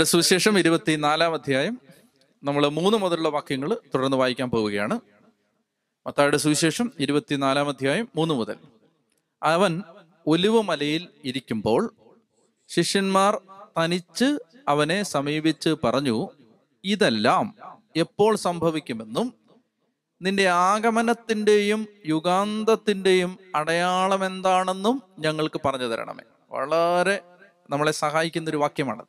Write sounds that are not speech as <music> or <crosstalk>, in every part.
മത്തായുടെ സുവിശേഷം ഇരുപത്തിനാലാം അധ്യായം നമ്മൾ മൂന്ന് മുതലുള്ള വാക്യങ്ങൾ തുടർന്ന് വായിക്കാൻ പോവുകയാണ്. മത്തായുടെ സുവിശേഷം ഇരുപത്തിനാലാം അധ്യായം മൂന്ന് മുതൽ. അവൻ ഒലിവുമലയിൽ ഇരിക്കുമ്പോൾ ശിഷ്യന്മാർ തനിച്ച് അവനെ സമീപിച്ച് പറഞ്ഞു ഇതെല്ലാം എപ്പോൾ സംഭവിക്കുമെന്നും നിന്റെ ആഗമനത്തിന്റെയും യുഗാന്തത്തിന്റെയും അടയാളം എന്താണെന്നും ഞങ്ങൾക്ക് പറഞ്ഞു തരണമേ. വളരെ നമ്മളെ സഹായിക്കുന്ന ഒരു വാക്യമാണ്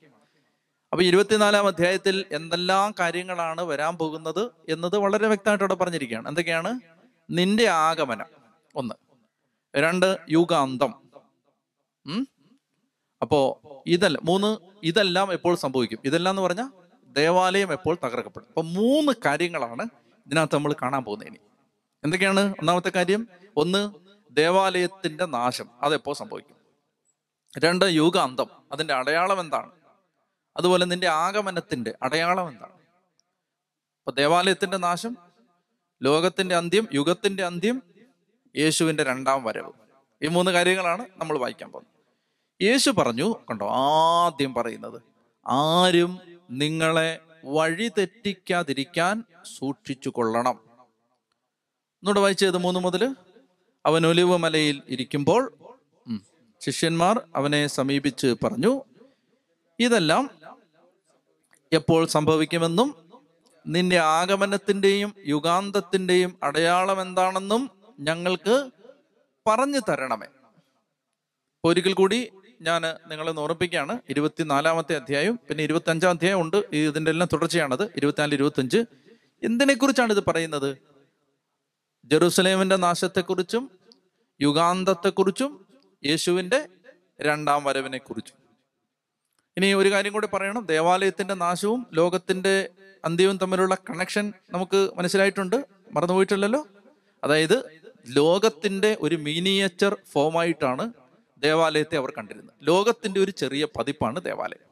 അപ്പൊ ഇരുപത്തിനാലാം അധ്യായത്തിൽ എന്തെല്ലാം കാര്യങ്ങളാണ് വരാൻ പോകുന്നത് എന്നത് വളരെ വ്യക്തമായിട്ട് അവിടെ പറഞ്ഞിരിക്കുകയാണ്. എന്തൊക്കെയാണ്? നിന്റെ ആഗമനം. ഒന്ന്. രണ്ട് യുഗാന്തം. ഉം? അപ്പോ ഇതല്ല മൂന്ന് ഇതെല്ലാം എപ്പോൾ സംഭവിക്കും? ഇതെല്ലാം എന്ന് പറഞ്ഞാൽ ദേവാലയം എപ്പോൾ തകർക്കപ്പെടും? അപ്പൊ മൂന്ന് കാര്യങ്ങളാണ് ഇതിനകത്ത് നമ്മൾ കാണാൻ പോകുന്നത് ഇനി. എന്തൊക്കെയാണ് ഒന്നാമത്തെ കാര്യം? ഒന്ന് ദേവാലയത്തിന്റെ നാശം അതെപ്പോ സംഭവിക്കും? രണ്ട് യുഗാന്തം. അതിന്റെ അടയാളം എന്താണ്? അതുപോലെ നിന്റെ ആഗമനത്തിന്റെ അടയാളം എന്താണ്? അപ്പൊ ദേവാലയത്തിന്റെ നാശം ലോകത്തിന്റെ അന്ത്യം യുഗത്തിന്റെ അന്ത്യം യേശുവിന്റെ രണ്ടാം വരവ്. ഈ മൂന്ന് കാര്യങ്ങളാണ് നമ്മൾ വായിക്കാൻ പോകുന്നത്. യേശു പറഞ്ഞു കണ്ടോ ആദ്യം പറയുന്നത് ആരും നിങ്ങളെ വഴി തെറ്റിക്കാതിരിക്കാൻ സൂക്ഷിച്ചു കൊള്ളണം എന്നോട് വായിച്ചത് മൂന്ന് മുതൽ അവൻ ഒലിവ് മലയിൽ ഇരിക്കുമ്പോൾ ശിഷ്യന്മാർ അവനെ സമീപിച്ച് പറഞ്ഞു ഇതെല്ലാം എപ്പോൾ സംഭവിക്കുമെന്നും നിന്റെ ആഗമനത്തിന്റെയും യുഗാന്തത്തിന്റെയും അടയാളം എന്താണെന്നും ഞങ്ങൾക്ക് പറഞ്ഞു തരണമേ. ഒരിക്കൽ കൂടി ഞാൻ നിങ്ങളെ ഓർമ്മിപ്പിക്കുകയാണ്. ഇരുപത്തിനാലാമത്തെ അധ്യായം പിന്നെ ഇരുപത്തി അഞ്ചാം അധ്യായം ഉണ്ട്. ഈ ഇതിന്റെ എല്ലാം തുടർച്ചയാണത്. ഇരുപത്തിനാല് ഇരുപത്തി അഞ്ച് എന്തിനെ കുറിച്ചാണ് ഇത് പറയുന്നത്? ജെറൂസലേമിന്റെ നാശത്തെക്കുറിച്ചും യുഗാന്തത്തെക്കുറിച്ചും യേശുവിന്റെ രണ്ടാം വരവിനെ കുറിച്ചും ഇനി ഒരു കാര്യം കൂടി പറയണം. ദേവാലയത്തിന്റെ നാശവും ലോകത്തിന്റെ അന്ത്യവും തമ്മിലുള്ള കണക്ഷൻ നമുക്ക് മനസ്സിലായിട്ടുണ്ട്. മറന്നുപോയിട്ടില്ലല്ലോ? അതായത് ലോകത്തിന്റെ ഒരു മീനിയേച്ചർ ഫോമായിട്ടാണ് ദേവാലയത്തെ അവർ കണ്ടിരുന്നത്. ലോകത്തിന്റെ ഒരു ചെറിയ പതിപ്പാണ് ദേവാലയം.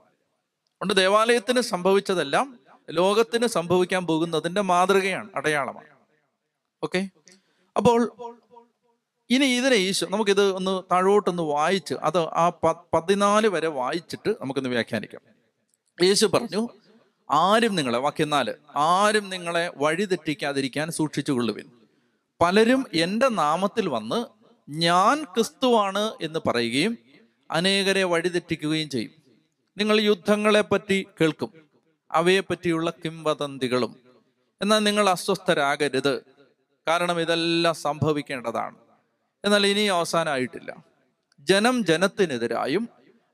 അതുകൊണ്ട് ദേവാലയത്തിന് സംഭവിച്ചതെല്ലാം ലോകത്തിന് സംഭവിക്കാൻ പോകുന്നതിന്റെ മാതൃകയാണ് അടയാളമാണ്. ഓക്കെ അപ്പോൾ ഇനി ഇതിനെ ഈശോ നമുക്കിത് ഒന്ന് താഴോട്ടൊന്ന് വായിച്ച് അത് ആ പതിനാല് വരെ വായിച്ചിട്ട് നമുക്കൊന്ന് വ്യാഖ്യാനിക്കാം. യേശു പറഞ്ഞു ആരും നിങ്ങളെ വാക്യനാല് ആരും നിങ്ങളെ വഴിതെറ്റിക്കാതിരിക്കാൻ സൂക്ഷിച്ചു കൊള്ളുവിൻ പലരും എന്റെ നാമത്തിൽ വന്ന് ഞാൻ ക്രിസ്തുവാണ് എന്ന് പറയുകയും അനേകരെ വഴിതെറ്റിക്കുകയും ചെയ്യും. നിങ്ങൾ യുദ്ധങ്ങളെ പറ്റി കേൾക്കും അവയെ പറ്റിയുള്ള കിംവദന്തികളും. എന്നാൽ നിങ്ങൾ അസ്വസ്ഥരാകരുത്. കാരണം ഇതെല്ലാം സംഭവിക്കേണ്ടതാണ്. എന്നാൽ ഇനി അവസാനമായിട്ടില്ല. ജനം ജനത്തിനെതിരായും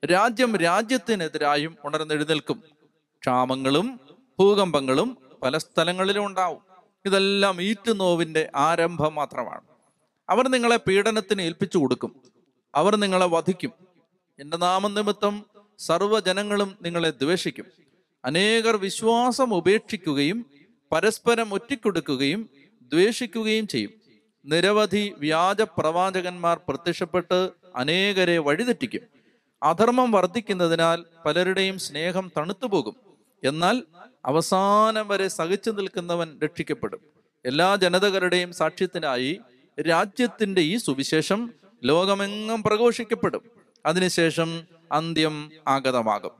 രാജ്യം രാജ്യത്തിനെതിരായും ഉണർന്നെഴുന്നേൽക്കും. ക്ഷാമങ്ങളും ഭൂകമ്പങ്ങളും പല സ്ഥലങ്ങളിലും ഉണ്ടാവും. ഇതെല്ലാം ഈറ്റുനോവിന്റെ ആരംഭം മാത്രമാണ്. അവർ നിങ്ങളെ പീഡനത്തിന് ഏൽപ്പിച്ചു കൊടുക്കും. അവർ നിങ്ങളെ വധിക്കും. എന്റെ നാമനിമിത്തം സർവജനങ്ങളും നിങ്ങളെ ദ്വേഷിക്കും. അനേകർ വിശ്വാസം ഉപേക്ഷിക്കുകയും പരസ്പരം ഒറ്റിക്കൊടുക്കുകയും ദ്വേഷിക്കുകയും ചെയ്യും. നിരവധി വ്യാജ പ്രവാചകന്മാർ പ്രത്യക്ഷപ്പെട്ട് അനേകരെ വഴിതെറ്റിക്കും. അധർമ്മം വർദ്ധിക്കുന്നതിനാൽ പലരുടെയും സ്നേഹം തണുത്തുപോകും. എന്നാൽ അവസാനം വരെ സഹിച്ചു നിൽക്കുന്നവൻ രക്ഷിക്കപ്പെടും. എല്ലാ ജനതകളുടെയും സാക്ഷ്യത്തിനായി രാജ്യത്തിന്റെ ഈ സുവിശേഷം ലോകമെങ്ങും പ്രഘോഷിക്കപ്പെടും. അതിനുശേഷം അന്ത്യം ആഗതമാകും.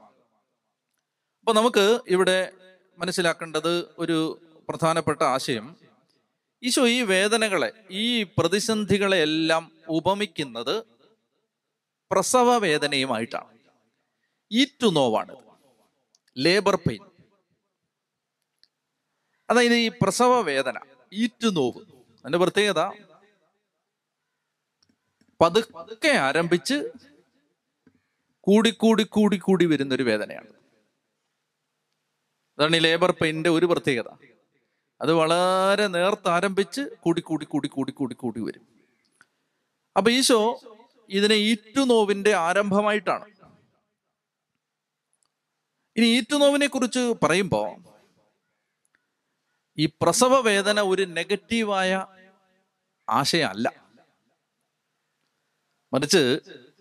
അപ്പൊ നമുക്ക് ഇവിടെ മനസ്സിലാക്കേണ്ടത് ഒരു പ്രധാനപ്പെട്ട ആശയം. ഈശോ ഈ വേദനകളെ ഈ പ്രതിസന്ധികളെ എല്ലാം ഉപമിക്കുന്നത് പ്രസവ വേദനയുമായിട്ടാണ്. ഈറ്റു നോവാണ് ലേബർ പെയിൻ അതായത് ഈ പ്രസവ വേദന ഈറ്റു നോവ് അതിന്റെ പ്രത്യേകത പതുക്കെ ആരംഭിച്ച് കൂടിക്കൂടി കൂടിക്കൂടി വരുന്നൊരു വേദനയാണ്. അതാണ് ഈ ലേബർ പെയിന്റെ ഒരു പ്രത്യേകത. അത് വളരെ നേർത്ത് ആരംഭിച്ച് കൂടി കൂടി കൂടി കൂടി കൂടി കൂടി വരും. അപ്പൊ ഈശോ ഇതിനെ ഈറ്റുനോവിന്റെ ആരംഭമായിട്ടാണ്. ഇനി ഈറ്റുനോവിനെ കുറിച്ച് പറയുമ്പോ ഈ പ്രസവ വേദന ഒരു നെഗറ്റീവായ ആശയമല്ല മറിച്ച്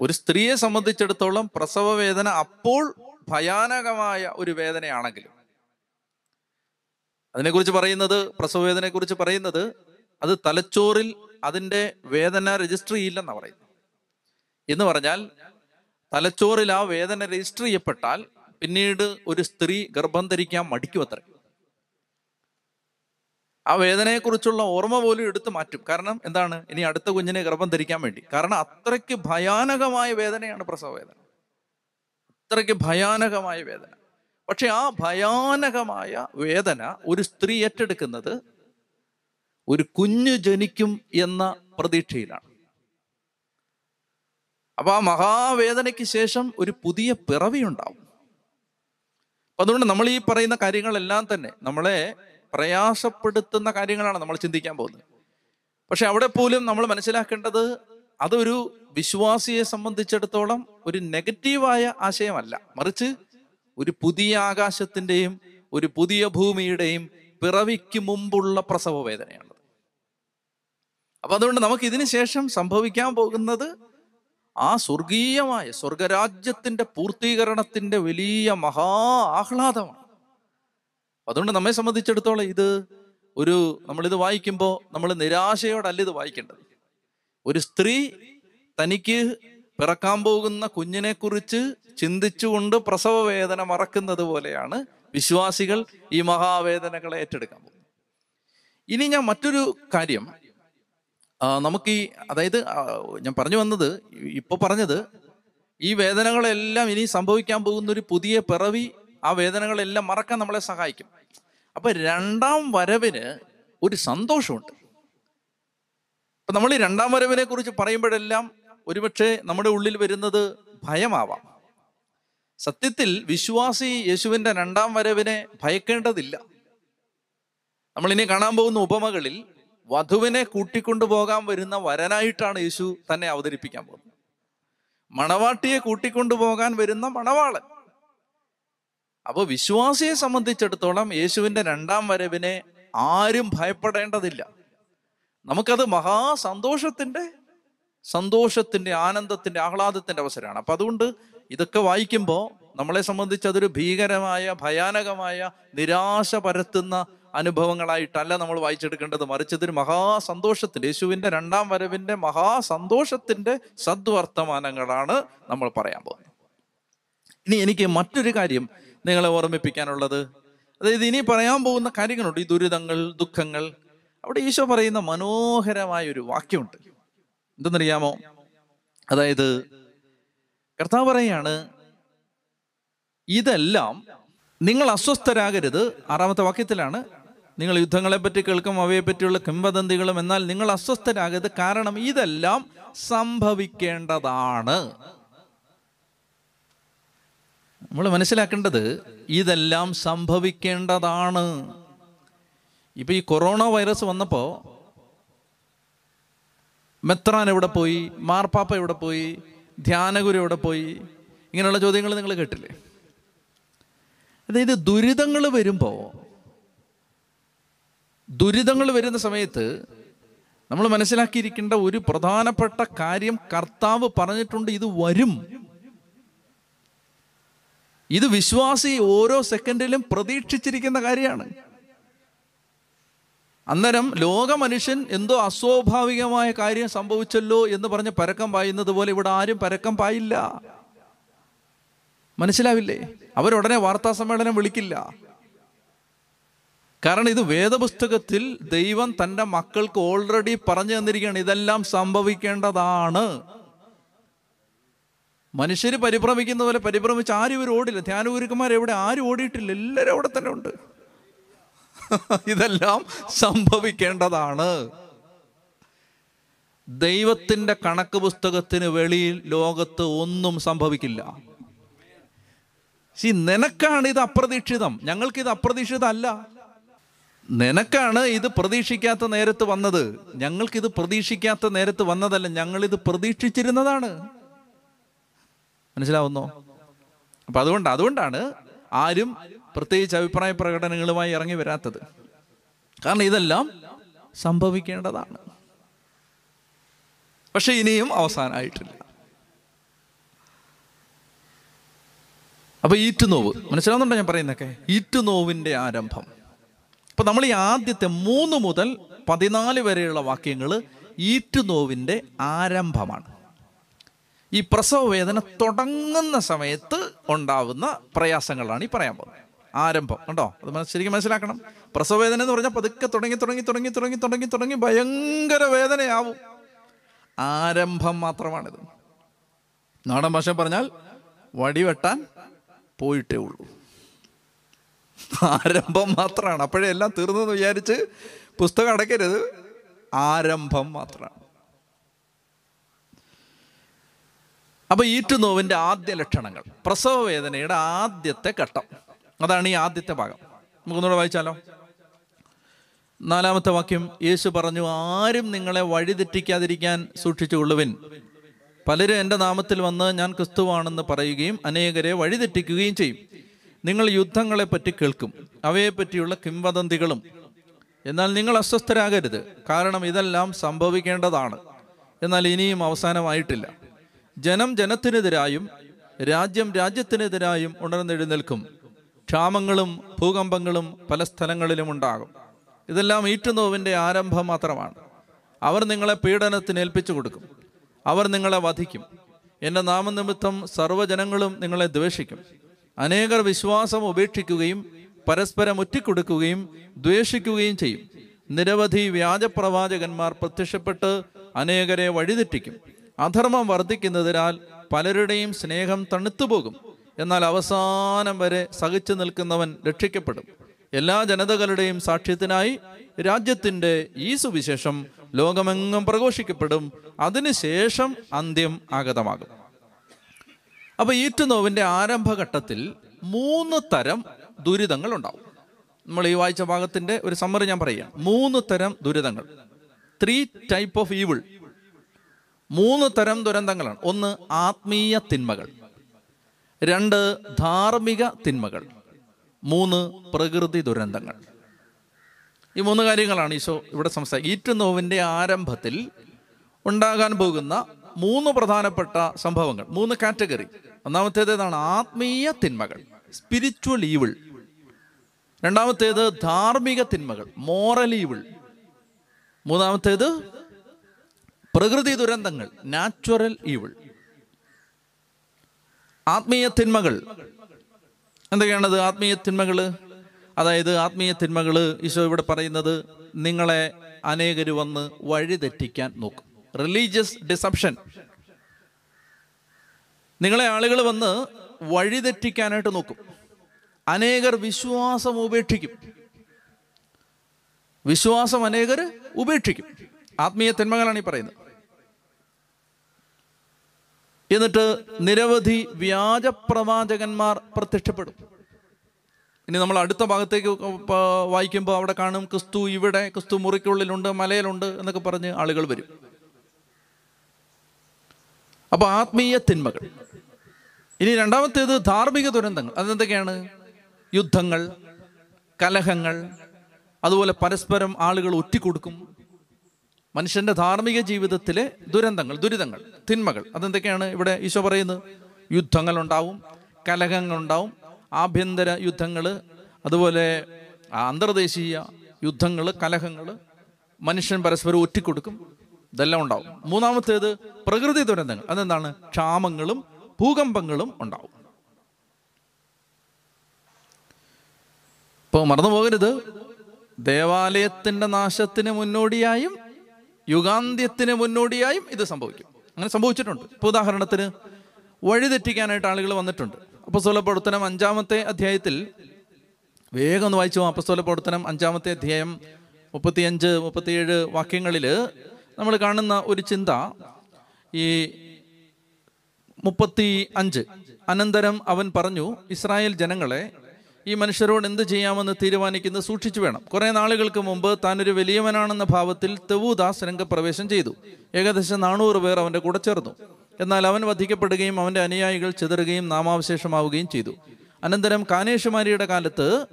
ഒരു സ്ത്രീയെ സംബന്ധിച്ചിടത്തോളം പ്രസവ വേദന അപ്പോൾ ഭയാനകമായ ഒരു വേദനയാണെങ്കിലും അതിനെക്കുറിച്ച് പറയുന്നത് പ്രസവ വേദനയെ കുറിച്ച് പറയുന്നത് അത് തലച്ചോറിൽ അതിന്റെ വേദന രജിസ്റ്റർ ചെയ്യില്ലെന്നാണ് പറയുന്നത്. എന്ന് പറഞ്ഞാൽ തലച്ചോറിൽ ആ വേദന രജിസ്റ്റർ ചെയ്യപ്പെട്ടാൽ പിന്നീട് ഒരു സ്ത്രീ ഗർഭം ധരിക്കാൻ മടിക്കുമത്രേ ആ വേദനയെക്കുറിച്ചുള്ള ഓർമ്മ പോലും എടുത്തു മാറ്റും. കാരണം എന്താണ്? ഇനി അടുത്ത കുഞ്ഞിനെ ഗർഭം ധരിക്കാൻ വേണ്ടി. കാരണം അത്രയ്ക്ക് ഭയാനകമായ വേദനയാണ് പ്രസവ വേദന അത്രയ്ക്ക് ഭയാനകമായ വേദന. പക്ഷെ ആ ഭയാനകമായ വേദന ഒരു സ്ത്രീ ഏറ്റെടുക്കുന്നത് ഒരു കുഞ്ഞു ജനിക്കും എന്ന പ്രതീക്ഷയിലാണ്. അപ്പൊ ആ മഹാവേദനയ്ക്ക് ശേഷം ഒരു പുതിയ പിറവി ഉണ്ടാവും അതുകൊണ്ട് നമ്മൾ ഈ പറയുന്ന കാര്യങ്ങളെല്ലാം തന്നെ നമ്മളെ പ്രയാസപ്പെടുത്തുന്ന കാര്യങ്ങളാണ് നമ്മൾ ചിന്തിക്കാൻ പോകുന്നത്. പക്ഷെ അവിടെ പോലും നമ്മൾ മനസ്സിലാക്കേണ്ടത് അതൊരു വിശ്വാസിയെ സംബന്ധിച്ചിടത്തോളം ഒരു നെഗറ്റീവായ ആശയമല്ല. മറിച്ച് ഒരു പുതിയ ആകാശത്തിന്റെയും ഒരു പുതിയ ഭൂമിയുടെയും പിറവിക്ക് മുമ്പുള്ള പ്രസവ വേദനയാണ് അപ്പൊ അതുകൊണ്ട് നമുക്ക് ഇതിനു ശേഷം സംഭവിക്കാൻ പോകുന്നത് ആ സ്വർഗീയമായ സ്വർഗരാജ്യത്തിന്റെ പൂർത്തീകരണത്തിന്റെ വലിയ മഹാ ആഹ്ലാദമാണ്. അതുകൊണ്ട് നമ്മെ സംബന്ധിച്ചിടത്തോളം ഇത് ഒരു നമ്മളിത് വായിക്കുമ്പോൾ നമ്മൾ നിരാശയോടല്ല ഇത് വായിക്കേണ്ടത്. ഒരു സ്ത്രീ തനിക്ക് പിറക്കാൻ പോകുന്ന കുഞ്ഞിനെ കുറിച്ച് ചിന്തിച്ചുകൊണ്ട് പ്രസവ വേദന മറക്കുന്നത് പോലെയാണ് വിശ്വാസികൾ ഈ മഹാവേദനകളെ ഏറ്റെടുക്കാൻ പോകുന്നത്. ഇനി ഞാൻ മറ്റൊരു കാര്യം നമുക്ക് ഈ അതായത് ഞാൻ പറഞ്ഞു വന്നത് ഇപ്പൊ പറഞ്ഞത് ഈ വേദനകളെല്ലാം ഇനി സംഭവിക്കാൻ പോകുന്ന ഒരു പുതിയ പിറവി ആ വേദനകളെല്ലാം മറക്കാൻ നമ്മളെ സഹായിക്കും. അപ്പൊ രണ്ടാം വരവിന് ഒരു സന്തോഷമുണ്ട്. അപ്പൊ നമ്മൾ ഈ രണ്ടാം വരവിനെ കുറിച്ച് പറയുമ്പോഴെല്ലാം ഒരുപക്ഷെ നമ്മുടെ ഉള്ളിൽ വരുന്നത് ഭയമാവാം. സത്യത്തിൽ വിശ്വാസി യേശുവിന്റെ രണ്ടാം വരവിനെ ഭയക്കേണ്ടതില്ല. നമ്മൾ ഇനി കാണാൻ പോകുന്ന ഉപമകളിൽ വധുവിനെ കൂട്ടിക്കൊണ്ടു പോകാൻ വരുന്ന വരനായിട്ടാണ് യേശു തന്നെ അവതരിപ്പിക്കാൻ പോകുന്നത്. മണവാട്ടിയെ കൂട്ടിക്കൊണ്ടു പോകാൻ വരുന്ന മണവാളൻ. അപ്പൊ വിശ്വാസിയെ സംബന്ധിച്ചിടത്തോളം യേശുവിന്റെ രണ്ടാം വരവിനെ ആരും ഭയപ്പെടേണ്ടതില്ല. നമുക്കത് മഹാസന്തോഷത്തിന്റെ സന്തോഷത്തിന്റെ ആനന്ദത്തിന്റെ ആഹ്ലാദത്തിന്റെ അവസരമാണ്. അപ്പൊ അതുകൊണ്ട് ഇതൊക്കെ വായിക്കുമ്പോൾ നമ്മളെ സംബന്ധിച്ച് അതൊരു ഭീകരമായ ഭയാനകമായ നിരാശ പരത്തുന്ന അനുഭവങ്ങളായിട്ടല്ല നമ്മൾ വായിച്ചെടുക്കേണ്ടത്. മറിച്ച് ഇതൊരു മഹാസന്തോഷത്തിന്റെ യേശുവിന്റെ രണ്ടാം വരവിന്റെ മഹാസന്തോഷത്തിന്റെ സദ്വർത്തമാനങ്ങളാണ് നമ്മൾ പറയാൻ പോകുന്നത്. ഇനി എനിക്ക് മറ്റൊരു കാര്യം നിങ്ങളെ ഓർമ്മിപ്പിക്കാനുള്ളത്. അതായത് ഇനി പറയാൻ പോകുന്ന കാര്യങ്ങളുണ്ട്. ഈ ദുരിതങ്ങൾ ദുഃഖങ്ങൾ. അവിടെ ഈശോ പറയുന്ന മനോഹരമായ ഒരു വാക്യമുണ്ട്. എന്തെന്നറിയാമോ? അതായത് കർത്താവ് പറയാണ് ഇതെല്ലാം നിങ്ങൾ അസ്വസ്ഥരാകരുത്. ആറാമത്തെ വാക്യത്തിലാണ് നിങ്ങൾ യുദ്ധങ്ങളെ പറ്റി കേൾക്കും അവയെ പറ്റിയുള്ള കിംവദന്തികളും എന്നാൽ നിങ്ങൾ അസ്വസ്ഥരാകരുത്. കാരണം ഇതെല്ലാം സംഭവിക്കേണ്ടതാണ്. നമ്മൾ മനസ്സിലാക്കേണ്ടത് ഇതെല്ലാം സംഭവിക്കേണ്ടതാണ്. ഇപ്പൊ ഈ കൊറോണ വൈറസ് വന്നപ്പോ മെത്രാൻ എവിടെ പോയി? മാർപ്പാപ്പ എവിടെ പോയി? ധ്യാനഗുരു എവിടെ പോയി? ഇങ്ങനെയുള്ള ചോദ്യങ്ങൾ നിങ്ങൾ കേട്ടില്ലേ? അതായത് ദുരിതങ്ങൾ വരുമ്പോൾ ദുരിതങ്ങൾ വരുന്ന സമയത്ത് നമ്മൾ മനസ്സിലാക്കിയിരിക്കേണ്ട ഒരു പ്രധാനപ്പെട്ട കാര്യം കർത്താവ് പറഞ്ഞിട്ടുണ്ട് ഇത് വരും. ഇത് വിശ്വാസി ഓരോ സെക്കൻഡിലും പ്രതീക്ഷിച്ചിരിക്കുന്ന കാര്യമാണ്. അന്നേരം ലോക മനുഷ്യൻ എന്തോ അസ്വാഭാവികമായ കാര്യം സംഭവിച്ചല്ലോ എന്ന് പറഞ്ഞ് പരക്കം പായുന്നത് പോലെ ഇവിടെ ആരും പരക്കം പായില്ല. മനസ്സിലാവില്ലേ? അവരുടനെ വാർത്താ സമ്മേളനം വിളിക്കില്ല. കാരണം ഇത് വേദപുസ്തകത്തിൽ ദൈവം തന്റെ മക്കൾക്ക് ഓൾറെഡി പറഞ്ഞു തന്നിരിക്കുകയാണ്. ഇതെല്ലാം സംഭവിക്കേണ്ടതാണ്. മനുഷ്യർ പരിഭ്രമിക്കുന്ന പോലെ പരിഭ്രമിച്ച് ആരും ഇവർ ഓടില്ല ധ്യാനഗുരുക്കന്മാർ എവിടെ ആരും ഓടിയിട്ടില്ല. എല്ലാവരും അവിടെ തന്നെ ഉണ്ട്. <laughs> ഇതെല്ലാം സംഭവിക്കേണ്ടതാണ്. ദൈവത്തിന്റെ കണക്ക് പുസ്തകത്തിന് വെളിയിൽ ലോകത്ത് ഒന്നും സംഭവിക്കില്ല. സി നിനക്കാണ് ഇത് അപ്രതീക്ഷിതം. ഞങ്ങൾക്ക് ഇത് അപ്രതീക്ഷിതമല്ല. നിനക്കാണ് ഇത് പ്രതീക്ഷിക്കാത്ത നേരത്ത് വന്നത്. ഞങ്ങൾക്കിത് പ്രതീക്ഷിക്കാത്ത നേരത്ത് വന്നതല്ല. ഞങ്ങളിത് പ്രതീക്ഷിച്ചിരുന്നതാണ്. മനസ്സിലാവുന്നോ? അപ്പൊ അതുകൊണ്ട് അതുകൊണ്ടാണ് ആരും പ്രത്യേകിച്ച് അഭിപ്രായ പ്രകടനങ്ങളുമായി ഇറങ്ങി വരാത്തത്. കാരണം ഇതെല്ലാം സംഭവിക്കേണ്ടതാണ്. പക്ഷെ ഇനിയും അവസാനമായിട്ടില്ല. അപ്പൊ ഈറ്റുനോവ് മനസ്സിലാവുന്നുണ്ടോ ഞാൻ പറയുന്നൊക്കെ ഈറ്റുനോവിന്റെ ആരംഭം. അപ്പൊ നമ്മൾ ഈ ആദ്യത്തെ മൂന്ന് മുതൽ പതിനാല് വരെയുള്ള വാക്യങ്ങൾ ഈറ്റുനോവിന്റെ ആരംഭമാണ്. ഈ പ്രസവ വേദന തുടങ്ങുന്ന സമയത്ത് ഉണ്ടാവുന്ന പ്രയാസങ്ങളാണ് ഈ പറയാൻ പോകുന്നത്. ആരംഭം. കണ്ടോ? അത് ശരിക്കും മനസ്സിലാക്കണം. പ്രസവ വേദന എന്ന് പറഞ്ഞാൽ പതുക്കെ തുടങ്ങി തുടങ്ങി തുടങ്ങി തുടങ്ങി തുടങ്ങി തുടങ്ങി ഭയങ്കര വേദനയാവും. ആരംഭം മാത്രമാണിത്. നാടൻ ഭാഷ പറഞ്ഞാൽ വടിവെട്ടാൻ പോയിട്ടേ ഉള്ളൂ. ആരംഭം മാത്രമാണ്. അപ്പോഴേ എല്ലാം തീർന്നെന്ന് വിചാരിച്ച് പുസ്തകം അടയ്ക്കരുത്. ആരംഭം മാത്രമാണ്. അപ്പൊ ഈറ്റുനോവിന്റെ ആദ്യ ലക്ഷണങ്ങൾ. പ്രസവ വേദനയുടെ ആദ്യത്തെ ഘട്ടം. അതാണ് ഈ ആദ്യത്തെ ഭാഗം. നമുക്കൊന്നുകൂടെ വായിച്ചാലോ? നാലാമത്തെ വാക്യം യേശു പറഞ്ഞു ആരും നിങ്ങളെ വഴിതെറ്റിക്കാതിരിക്കാൻ സൂക്ഷിച്ചുകൊള്ളുവിൻ. പലരും എന്റെ നാമത്തിൽ വന്ന് ഞാൻ ക്രിസ്തുവാണെന്ന് പറയുകയും അനേകരെ വഴിതെറ്റിക്കുകയും ചെയ്യും. നിങ്ങൾ യുദ്ധങ്ങളെ പറ്റി കേൾക്കും. അവയെപ്പറ്റിയുള്ള കിംവദന്തികളും. എന്നാൽ നിങ്ങൾ അസ്വസ്ഥരാകരുത്. കാരണം ഇതെല്ലാം സംഭവിക്കേണ്ടതാണ്. എന്നാൽ ഇനിയും അവസാനമായിട്ടില്ല. ജനം ജനത്തിനെതിരായും രാജ്യം രാജ്യത്തിനെതിരായും ഉണർന്നെഴുന്നേൽക്കും. ക്ഷാമങ്ങളും ഭൂകമ്പങ്ങളും പല സ്ഥലങ്ങളിലും ഉണ്ടാകും. ഇതെല്ലാം ഈറ്റുനോവിന്റെ ആരംഭം മാത്രമാണ്. അവർ നിങ്ങളെ പീഡനത്തിന് ഏൽപ്പിച്ചു കൊടുക്കും. അവർ നിങ്ങളെ വധിക്കും. എന്റെ നാമനിമിത്തം സർവജനങ്ങളും നിങ്ങളെ ദ്വേഷിക്കും. അനേകർ വിശ്വാസം ഉപേക്ഷിക്കുകയും പരസ്പരം ഒറ്റിക്കൊടുക്കുകയും ദ്വേഷിക്കുകയും ചെയ്യും. നിരവധി വ്യാജപ്രവാചകന്മാർ പ്രത്യക്ഷപ്പെട്ട് അനേകരെ വഴിതെറ്റിക്കും. അധർമ്മം വർദ്ധിക്കുന്നതിനാൽ പലരുടെയും സ്നേഹം തണുത്തുപോകും. എന്നാൽ അവസാനം വരെ സഹിച്ചു നിൽക്കുന്നവൻ രക്ഷിക്കപ്പെടും. എല്ലാ ജനതകളുടെയും സാക്ഷ്യത്തിനായി രാജ്യത്തിന്റെ ഈ സുവിശേഷം ലോകമെങ്ങും പ്രഘോഷിക്കപ്പെടും. അതിനുശേഷം അന്ത്യം ആഗതമാകും. അപ്പൊ ഈറ്റുനോവിന്റെ ആരംഭഘട്ടത്തിൽ മൂന്ന് തരം ദുരിതങ്ങൾ ഉണ്ടാവും. നമ്മൾ ഈ വായിച്ച ഭാഗത്തിന്റെ ഒരു സമ്മറി ഞാൻ പറയാം മൂന്ന് തരം ദുരിതങ്ങൾ. ത്രീ ടൈപ്പ് ഓഫ് ഈവിൾ മൂന്ന് തരം ദുരന്തങ്ങളാണ്. ഒന്ന് ആത്മീയ തിന്മകൾ. രണ്ട് ധാർമ്മിക തിന്മകൾ. മൂന്ന് പ്രകൃതി ദുരന്തങ്ങൾ. ഈ മൂന്ന് കാര്യങ്ങളാണ് ഈശോ ഇവിടെ സംസാരിക്കുക ഈറ്റുനോവിന്റെ ആരംഭത്തിൽ ഉണ്ടാകാൻ പോകുന്ന മൂന്ന് പ്രധാനപ്പെട്ട സംഭവങ്ങൾ മൂന്ന് കാറ്റഗറി. ഒന്നാമത്തേത് ഏതാണ് ആത്മീയ തിന്മകൾ സ്പിരിച്വൽ ഈവിൾ രണ്ടാമത്തേത് ധാർമ്മിക തിന്മകൾ മോറൽ ഈവിൾ മൂന്നാമത്തേത് പ്രകൃതി ദുരന്തങ്ങൾ നാച്ചുറൽ ഈവിൾ ആത്മീയ തിന്മകൾ. എന്തൊക്കെയാണത് ആത്മീയ തിന്മകൾ അതായത് ആത്മീയ തിന്മകൾ ഈശോ ഇവിടെ പറയുന്നത് നിങ്ങളെ അനേകർ വന്ന് വഴിതെറ്റിക്കാൻ നോക്കും. റിലീജിയസ് ഡിസപ്ഷൻ നിങ്ങളെ ആളുകൾ വന്ന് വഴിതെറ്റിക്കാനായിട്ട് നോക്കും. അനേകർ വിശ്വാസം ഉപേക്ഷിക്കും. വിശ്വാസം അനേകർ ഉപേക്ഷിക്കും. ആത്മീയ തിന്മകളാണ് ഈ പറയുന്നത്. എന്നിട്ട് നിരവധി വ്യാജ പ്രവാചകന്മാർ പ്രത്യക്ഷപ്പെടും. ഇനി നമ്മൾ അടുത്ത ഭാഗത്തേക്ക് വായിക്കുമ്പോൾ അവിടെ കാണും ക്രിസ്തു ഇവിടെ ക്രിസ്തു മുറിക്കുള്ളിലുണ്ട് മലയിലുണ്ട് എന്നൊക്കെ പറഞ്ഞ് ആളുകൾ വരും. അപ്പൊ ആത്മീയ തിന്മകൾ. ഇനി രണ്ടാമത്തേത് ധാർമ്മിക ദുരന്തങ്ങൾ. അതെന്തൊക്കെയാണ്? യുദ്ധങ്ങൾ കലഹങ്ങൾ അതുപോലെ പരസ്പരം ആളുകൾ ഒറ്റിക്കൊടുക്കും. മനുഷ്യന്റെ ധാർമ്മിക ജീവിതത്തിലെ ദുരന്തങ്ങൾ ദുരിതങ്ങൾ തിന്മകൾ അതെന്തൊക്കെയാണ് ഇവിടെ ഈശോ പറയുന്നത്? യുദ്ധങ്ങൾ ഉണ്ടാവും കലഹങ്ങൾ ഉണ്ടാവും ആഭ്യന്തര യുദ്ധങ്ങൾ അതുപോലെ അന്തർദേശീയ യുദ്ധങ്ങൾ കലഹങ്ങൾ മനുഷ്യൻ പരസ്പരം ഒറ്റിക്കൊടുക്കും ഇതെല്ലാം ഉണ്ടാവും. മൂന്നാമത്തേത് പ്രകൃതി ദുരന്തങ്ങൾ അതെന്താണ്? ക്ഷാമങ്ങളും ഭൂകമ്പങ്ങളും ഉണ്ടാവും. ഇപ്പോൾ മറന്നു പോകരുത് ദേവാലയത്തിന്റെ നാശത്തിന് മുന്നോടിയായും യുഗാന്ത്യത്തിന് മുന്നോടിയായും ഇത് സംഭവിക്കും. അങ്ങനെ സംഭവിച്ചിട്ടുണ്ട്. ഇപ്പോൾ ഉദാഹരണത്തിന് വഴിതെറ്റിക്കാനായിട്ട് ആളുകൾ വന്നിട്ടുണ്ട്. അപ്പസ്തോല പ്രവർത്തനം അഞ്ചാമത്തെ അധ്യായത്തിൽ വേഗം ഒന്ന് വായിച്ചു അപ്പസ്തോല പ്രവർത്തനം അഞ്ചാമത്തെ അധ്യായം മുപ്പത്തിയഞ്ച് മുപ്പത്തിയേഴ് വാക്യങ്ങളിൽ നമ്മൾ കാണുന്ന ഒരു ചിന്ത ഈ മുപ്പത്തി അഞ്ച് അനന്തരം അവൻ പറഞ്ഞു ഇസ്രായേൽ ജനങ്ങളെ ഈ മനുഷ്യരോട് എന്ത് ചെയ്യാമെന്ന് തീരുമാനിക്കുന്നത് സൂക്ഷിച്ചു വേണം. കുറേ നാളുകൾക്ക് മുമ്പ് താൻ ഒരു വലിയവനാണെന്ന ഭാവത്തിൽ തെവൂദാസ് രംഗപ്രവേശം ചെയ്തു. ഏകദേശം നാനൂറ് പേർ അവന്റെ കൂടെ ചേർന്നു. എന്നാൽ അവൻ വധിക്കപ്പെടുകയും അവന്റെ അനുയായികൾ ചിതറുകയും നാമാവശേഷമാവുകയും ചെയ്തു. അനന്തരം കാനേഷുമാരിയുടെ കാലത്ത്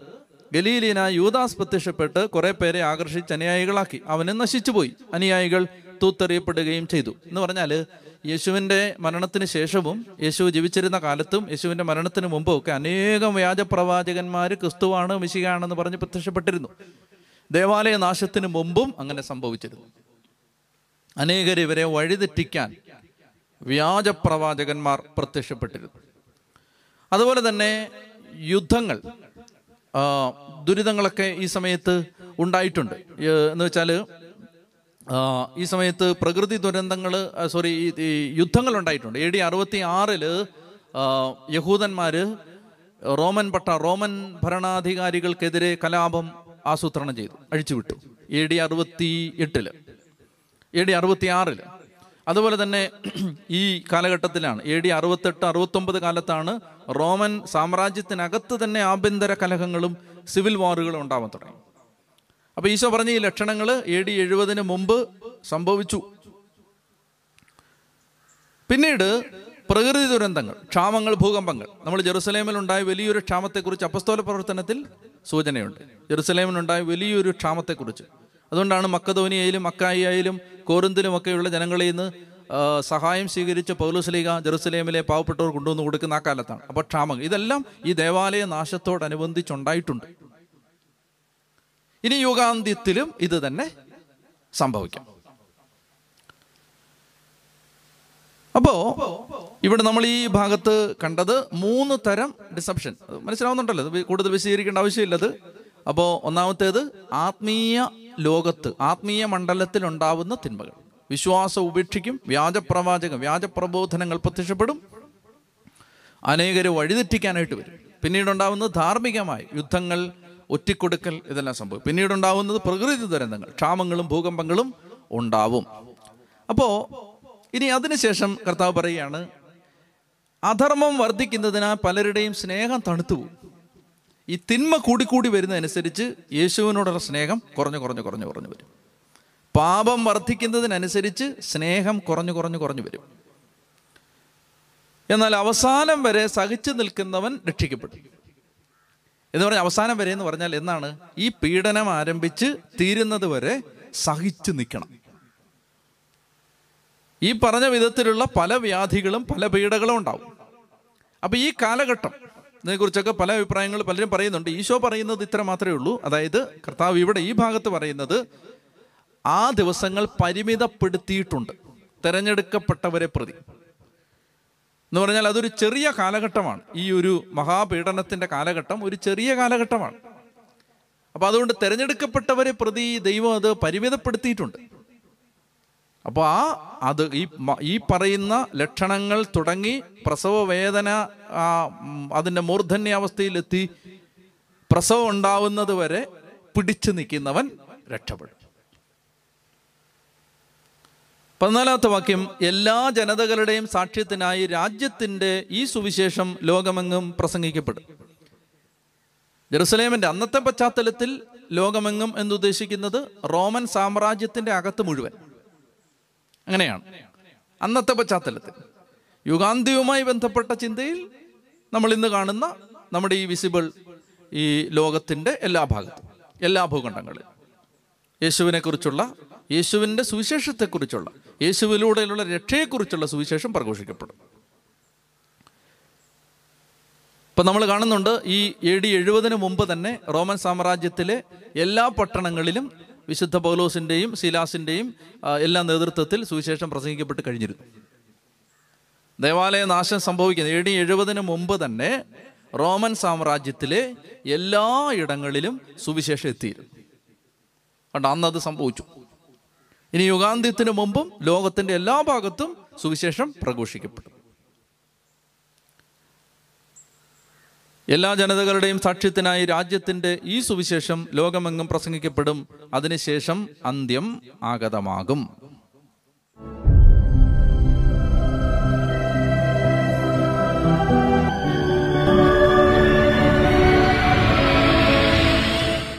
ഗലീലിന യൂദാസ് പ്രത്യക്ഷപ്പെട്ട് കുറെ പേരെ ആകർഷിച്ച് അനുയായികളാക്കി. അവന് നശിച്ചുപോയി. അനുയായികൾ തൂത്തെറിയപ്പെടുകയും ചെയ്തു. എന്ന് പറഞ്ഞാൽ യേശുവിന്റെ മരണത്തിന് ശേഷവും യേശു ജീവിച്ചിരുന്ന കാലത്തും യേശുവിന്റെ മരണത്തിന് മുമ്പും ഒക്കെ അനേകം വ്യാജപ്രവാചകന്മാർ ക്രിസ്തുവാണ് മിശികയാണെന്ന് പറഞ്ഞ് പ്രത്യക്ഷപ്പെട്ടിരുന്നു. ദേവാലയ നാശത്തിന് മുമ്പും അങ്ങനെ സംഭവിച്ചിരുന്നു. അനേകർ ഇവരെ വഴിതെറ്റിക്കാൻ വ്യാജപ്രവാചകന്മാർ പ്രത്യക്ഷപ്പെട്ടിരുന്നു. അതുപോലെ തന്നെ യുദ്ധങ്ങൾ ദുരിതങ്ങളൊക്കെ ഈ സമയത്ത് ഉണ്ടായിട്ടുണ്ട്. എന്ന് വെച്ചാൽ ഈ സമയത്ത് പ്രകൃതി ദുരന്തങ്ങൾ സോറി യുദ്ധങ്ങൾ ഉണ്ടായിട്ടുണ്ട് എ ഡി അറുപത്തി ആറിൽ യഹൂദന്മാർ റോമൻ പട്ട റോമൻ ഭരണാധികാരികൾക്കെതിരെ കലാപം ആസൂത്രണം ചെയ്തു അഴിച്ചുവിട്ടു. എ ഡി അറുപത്തി എട്ടിൽ എ ഡി അറുപത്തി ആറിൽ അതുപോലെ തന്നെ ഈ കാലഘട്ടത്തിലാണ് എ ഡി അറുപത്തെട്ട് അറുപത്തൊമ്പത് കാലത്താണ് റോമൻ സാമ്രാജ്യത്തിനകത്ത് തന്നെ ആഭ്യന്തര കലഹങ്ങളും സിവിൽ വാറുകളും ഉണ്ടാവാൻ തുടങ്ങി. അപ്പൊ ഈശോ പറഞ്ഞ ഈ ലക്ഷണങ്ങൾ എ ഡി എഴുപതിന് മുമ്പ് സംഭവിച്ചു. പിന്നീട് പ്രകൃതി ദുരന്തങ്ങൾ ക്ഷാമങ്ങൾ ഭൂകമ്പങ്ങൾ. നമ്മൾ ജെറുസലേമിൽ ഉണ്ടായ വലിയൊരു ക്ഷാമത്തെക്കുറിച്ച് അപ്പസ്തോല പ്രവർത്തനത്തിൽ സൂചനയുണ്ട്. ജെറുസലേമിനുണ്ടായ വലിയൊരു ക്ഷാമത്തെക്കുറിച്ച്. അതുകൊണ്ടാണ് മക്കധോനിയയിലും മക്കായിയായാലും കോറിന്തിലും ഒക്കെയുള്ള ജനങ്ങളിൽ നിന്ന് സഹായം സ്വീകരിച്ച പൗലുസ്ലീഗ ജെറുസലേമിലെ പാവപ്പെട്ടവർ കൊണ്ടുവന്ന് കൊടുക്കുന്ന ആ കാലത്താണ്. അപ്പോൾ ക്ഷാമങ്ങൾ. ഇതെല്ലാം ഈ ദേവാലയ നാശത്തോടനുബന്ധിച്ചുണ്ടായിട്ടുണ്ട്. ഇനി യുഗാന്ത്യത്തിലും ഇത് തന്നെ സംഭവിക്കാം. അപ്പോ ഇവിടെ നമ്മൾ ഈ ഭാഗത്ത് കണ്ടത് മൂന്ന് തരം ഡിസപ്ഷൻ മനസ്സിലാവുന്നുണ്ടല്ലോ കൂടുതൽ വിശദീകരിക്കേണ്ട ആവശ്യമില്ലത് അപ്പോൾ ഒന്നാമത്തേത് ആത്മീയ ലോകത്ത് ആത്മീയ മണ്ഡലത്തിൽ ഉണ്ടാവുന്ന തിന്മകൾ. വിശ്വാസം ഉപേക്ഷിക്കും വ്യാജപ്രവാചകം വ്യാജപ്രബോധനങ്ങൾ പ്രത്യക്ഷപ്പെടും. അനേകരെ വഴിതെറ്റിക്കാനായിട്ട് വരും. പിന്നീട് ഉണ്ടാവുന്നത് ധാർമ്മികമായി യുദ്ധങ്ങൾ ഒറ്റിക്കൊടുക്കൽ ഇതെല്ലാം സംഭവിക്കും. പിന്നീടുണ്ടാവുന്നത് പ്രകൃതി ദുരന്തങ്ങൾ ക്ഷാമങ്ങളും ഭൂകമ്പങ്ങളും ഉണ്ടാവും. അപ്പോൾ ഇനി അതിനുശേഷം കർത്താവ് പറയുകയാണ് അധർമ്മം വർദ്ധിക്കുന്നതിനാൽ പലരുടെയും സ്നേഹം തണുത്തു പോകും ഈ തിന്മ കൂടിക്കൂടി വരുന്നതനുസരിച്ച് യേശുവിനോടുള്ള സ്നേഹം കുറഞ്ഞു കുറഞ്ഞു കുറഞ്ഞു കുറഞ്ഞു വരും. പാപം വർദ്ധിക്കുന്നതിനനുസരിച്ച് സ്നേഹം കുറഞ്ഞു കുറഞ്ഞു കുറഞ്ഞു വരും. എന്നാൽ അവസാനം വരെ സഹിച്ചു നിൽക്കുന്നവൻ രക്ഷിക്കപ്പെടും. എന്ന് പറഞ്ഞാൽ അവസാനം വരെ എന്ന് പറഞ്ഞാൽ എന്നാണ്? ഈ പീഡനം ആരംഭിച്ച് തീരുന്നത് വരെ സഹിച്ചു നിൽക്കണം. ഈ പറഞ്ഞ വിധത്തിലുള്ള പല വ്യാധികളും പല പീഡകളും ഉണ്ടാവും. അപ്പൊ ഈ കാലഘട്ടം ഇതിനെക്കുറിച്ചൊക്കെ പല അഭിപ്രായങ്ങൾ പലരും പറയുന്നുണ്ട്. ഈശോ പറയുന്നത് ഇത്ര മാത്രമേ ഉള്ളൂ. അതായത് കർത്താവ് ഇവിടെ ഈ ഭാഗത്ത് പറയുന്നത് ആ ദിവസങ്ങൾ പരിമിതപ്പെടുത്തിയിട്ടുണ്ട്. തിരഞ്ഞെടുക്കപ്പെട്ടവരെ പ്രതി. എന്ന് പറഞ്ഞാൽ അതൊരു ചെറിയ കാലഘട്ടമാണ്. ഈ ഒരു മഹാപീഡനത്തിന്റെ കാലഘട്ടം ഒരു ചെറിയ കാലഘട്ടമാണ്. അപ്പൊ അതുകൊണ്ട് തിരഞ്ഞെടുക്കപ്പെട്ടവരെ പ്രതി ദൈവം അത് പരിമിതപ്പെടുത്തിയിട്ടുണ്ട്. അപ്പോൾ ആ അത് ഈ ഈ പറയുന്ന ലക്ഷണങ്ങൾ തുടങ്ങി പ്രസവ വേദന അതിന്റെ മൂർധന്യാവസ്ഥയിലെത്തി പ്രസവം ഉണ്ടാവുന്നത് വരെ പിടിച്ചു നിൽക്കുന്നവൻ രക്ഷപ്പെടും. പതിനാലാമത്തെ വാക്യം എല്ലാ ജനതകളുടെയും സാക്ഷ്യത്തിനായി രാജ്യത്തിന്റെ ഈ സുവിശേഷം ലോകമെങ്ങും പ്രസംഗിക്കപ്പെടും. ജെറുസലേമിന്റെ അന്നത്തെ പശ്ചാത്തലത്തിൽ ലോകമെങ്ങും എന്നുദ്ദേശിക്കുന്നത് റോമൻ സാമ്രാജ്യത്തിന്റെ അകത്ത് മുഴുവൻ. അങ്ങനെയാണ്. അന്നത്തെ പശ്ചാത്തലത്തിൽ യുഗാന്ത്യവുമായി ബന്ധപ്പെട്ട ചിന്തയിൽ നമ്മൾ ഇന്ന് കാണുന്ന നമ്മുടെ ഈ വിസിബിൾ ഈ ലോകത്തിന്റെ എല്ലാ ഭാഗത്തും എല്ലാ ഭൂഖണ്ഡങ്ങളിലും. യേശുവിനെ കുറിച്ചുള്ള യേശുവിന്റെ സുവിശേഷത്തെക്കുറിച്ചുള്ള യേശുവിലൂടെയുള്ള രക്ഷയെക്കുറിച്ചുള്ള സുവിശേഷം പ്രഘോഷിക്കപ്പെടും. ഇപ്പം നമ്മൾ കാണുന്നുണ്ട് ഈ എ ഡി എഴുപതിന് മുമ്പ് തന്നെ റോമൻ സാമ്രാജ്യത്തിലെ എല്ലാ പട്ടണങ്ങളിലും വിശുദ്ധ പൗലോസിന്റെയും ശിലാസിന്റെയും എല്ലാ നേതൃത്വത്തിൽ സുവിശേഷം പ്രസംഗിക്കപ്പെട്ട് കഴിഞ്ഞിരുന്നു. ദേവാലയ നാശം സംഭവിക്കുന്നത് എ ഡി എഴുപതിന് മുമ്പ് തന്നെ റോമൻ സാമ്രാജ്യത്തിലെ എല്ലാ ഇടങ്ങളിലും സുവിശേഷം എത്തിയിരുന്നു. കണ്ട അന്ന് അത് സംഭവിച്ചു. ഇനി യുഗാന്ത്യത്തിന് മുമ്പും ലോകത്തിന്റെ എല്ലാ ഭാഗത്തും സുവിശേഷം പ്രഘോഷിക്കപ്പെടും. എല്ലാ ജനതകളുടെയും സാക്ഷ്യത്തിനായി രാജ്യത്തിന്റെ ഈ സുവിശേഷം ലോകമെങ്ങും പ്രസംഗിക്കപ്പെടും. അതിനുശേഷം അന്ത്യം ആഗതമാകും.